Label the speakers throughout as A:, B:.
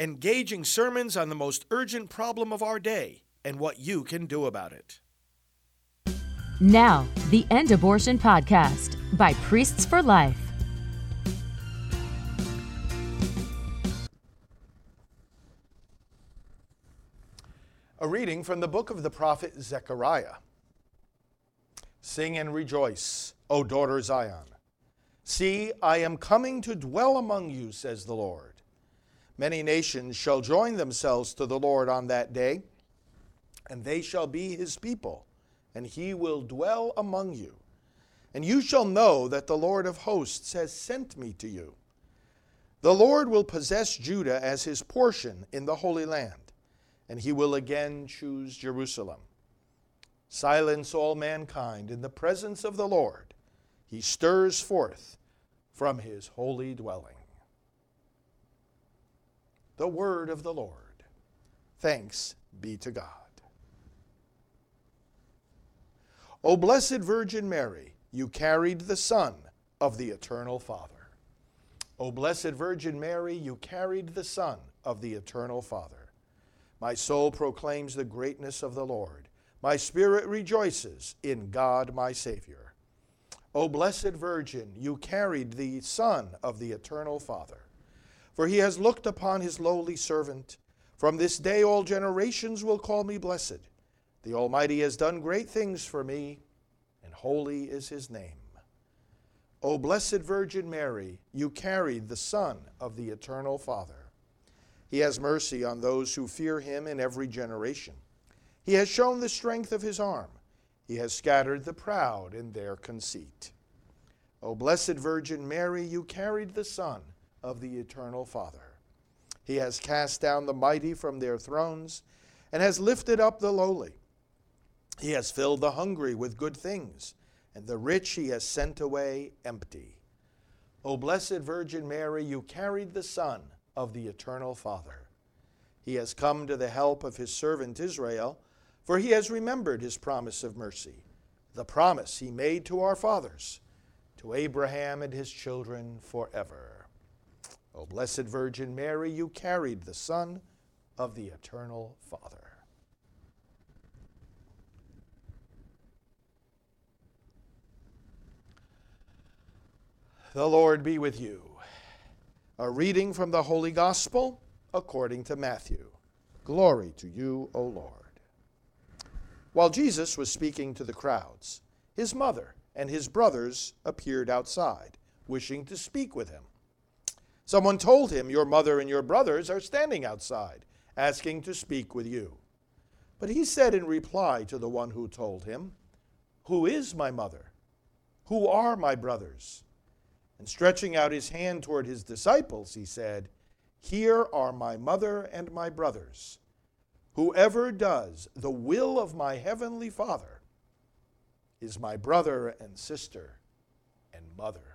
A: engaging sermons on the most urgent problem of our day and what you can do about it.
B: Now, the End Abortion Podcast by Priests for Life.
A: A reading from the book of the prophet Zechariah. Sing and rejoice, O daughter Zion. See, I am coming to dwell among you, says the Lord. Many nations shall join themselves to the Lord on that day, and they shall be his people, and he will dwell among you. And you shall know that the Lord of hosts has sent me to you. The Lord will possess Judah as his portion in the Holy Land, and he will again choose Jerusalem. Silence all mankind in the presence of the Lord. He stirs forth from his holy dwelling. The word of the Lord. Thanks be to God. O blessed Virgin Mary, you carried the Son of the Eternal Father. O blessed Virgin Mary, you carried the Son of the Eternal Father. My soul proclaims the greatness of the Lord. My spirit rejoices in God my Savior. O blessed Virgin, you carried the Son of the Eternal Father. For he has looked upon his lowly servant. From this day all generations will call me blessed. The Almighty has done great things for me, and holy is his name. O blessed Virgin Mary, you carried the Son of the Eternal Father. He has mercy on those who fear him in every generation. He has shown the strength of his arm. He has scattered the proud in their conceit. O blessed Virgin Mary, you carried the Son of the Eternal Father. He has cast down the mighty from their thrones and has lifted up the lowly. He has filled the hungry with good things, and the rich he has sent away empty. O blessed Virgin Mary, you carried the Son of the Eternal Father. He has come to the help of his servant Israel for he has remembered his promise of mercy, the promise he made to our fathers, to Abraham and his children forever. Blessed Virgin Mary, you carried the Son of the Eternal Father. The Lord be with you. A reading from the Holy Gospel according to Matthew. Glory to you, O Lord. While Jesus was speaking to the crowds, his mother and his brothers appeared outside, wishing to speak with him. Someone told him, Your mother and your brothers are standing outside, asking to speak with you. But he said in reply to the one who told him, Who is my mother? Who are my brothers? And stretching out his hand toward his disciples, he said, Here are my mother and my brothers. Whoever does the will of my heavenly Father is my brother and sister and mother.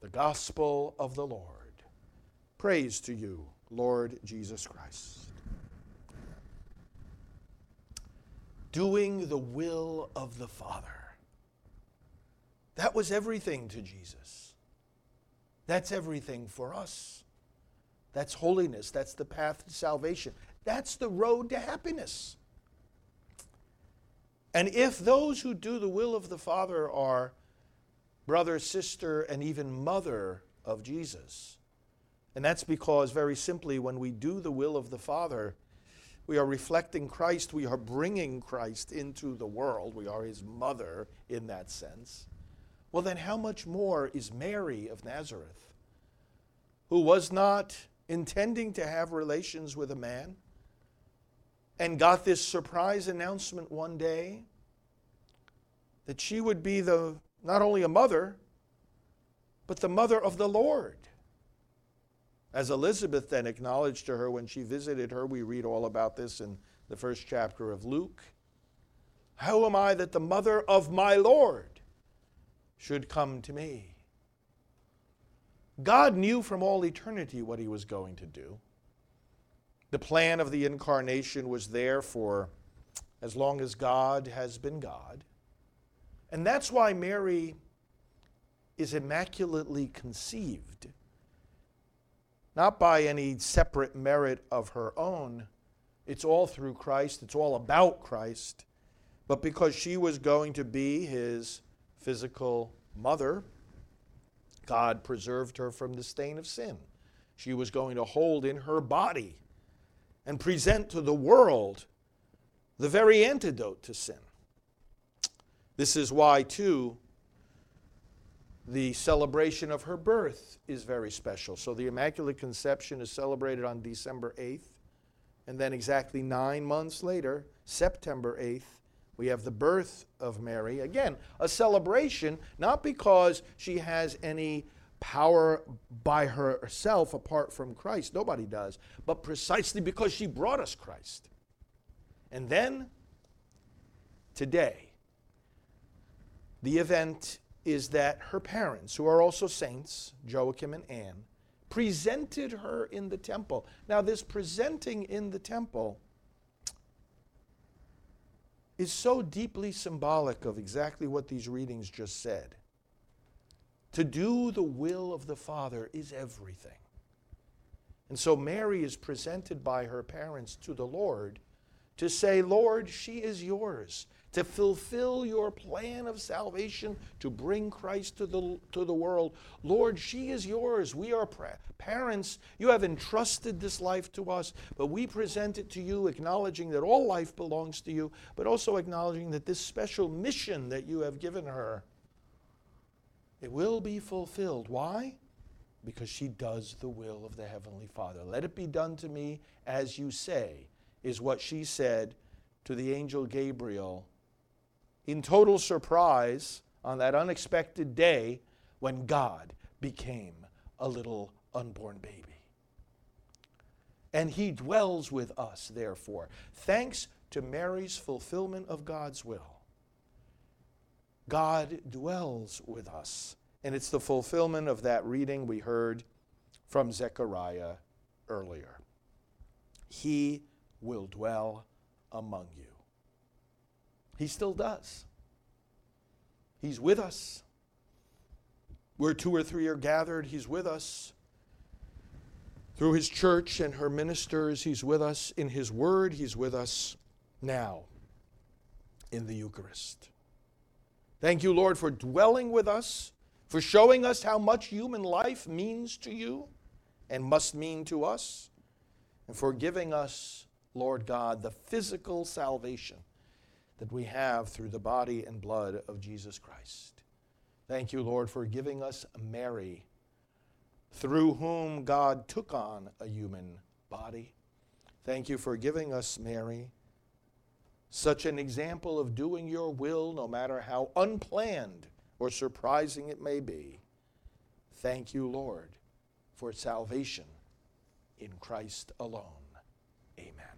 A: The Gospel of the Lord. Praise to you, Lord Jesus Christ. Doing the will of the Father. That was everything to Jesus. That's everything for us. That's holiness. That's the path to salvation. That's the road to happiness. And if those who do the will of the Father are brother, sister, and even mother of Jesus, and that's because, very simply, when we do the will of the Father, we are reflecting Christ, we are bringing Christ into the world, we are his mother in that sense. Well, then, how much more is Mary of Nazareth, who was not intending to have relations with a man and got this surprise announcement one day that she would be the not only a mother but the mother of the Lord. As Elizabeth then acknowledged to her when she visited her, we read all about this in the first chapter of Luke. How am I that the mother of my Lord should come to me? God knew from all eternity what he was going to do. The plan of the incarnation was there for as long as God has been God. And that's why Mary is immaculately conceived. not by any separate merit of her own. It's all through Christ, it's all about Christ, but because she was going to be his physical mother, God preserved her from the stain of sin. She was going to hold in her body and present to the world the very antidote to sin. This is why, too, the celebration of her birth is very special. So the Immaculate Conception is celebrated on December 8th. And then, exactly nine months later, September 8th, we have the birth of Mary. Again, a celebration, not because she has any power by herself apart from Christ. Nobody does. But precisely because she brought us Christ. And then, today, the event is that her parents, who are also saints, Joachim and Anne, presented her in the temple. Now, this presenting in the temple is so deeply symbolic of exactly what these readings just said. To do the will of the Father is everything. And so Mary is presented by her parents to the Lord to say, Lord, she is yours to fulfill your plan of salvation, to bring Christ to the, to the world. Lord, she is yours. We are parents. You have entrusted this life to us, but we present it to you, acknowledging that all life belongs to you, but also acknowledging that this special mission that you have given her, it will be fulfilled. Why? Because she does the will of the Heavenly Father. Let it be done to me as you say, is what she said to the angel Gabriel in total surprise on that unexpected day when God became a little unborn baby. And he dwells with us, therefore, thanks to Mary's fulfillment of God's will. God dwells with us. And it's the fulfillment of that reading we heard from Zechariah earlier. He will dwell among you. He still does. He's with us. Where two or three are gathered, He's with us. Through His church and her ministers, He's with us. In His Word, He's with us now in the Eucharist. Thank you, Lord, for dwelling with us, for showing us how much human life means to you and must mean to us, and for giving us, Lord God, the physical salvation that we have through the body and blood of Jesus Christ. Thank you, Lord, for giving us Mary, through whom God took on a human body. Thank you for giving us Mary, such an example of doing your will, no matter how unplanned or surprising it may be. Thank you, Lord, for salvation in Christ alone. Amen.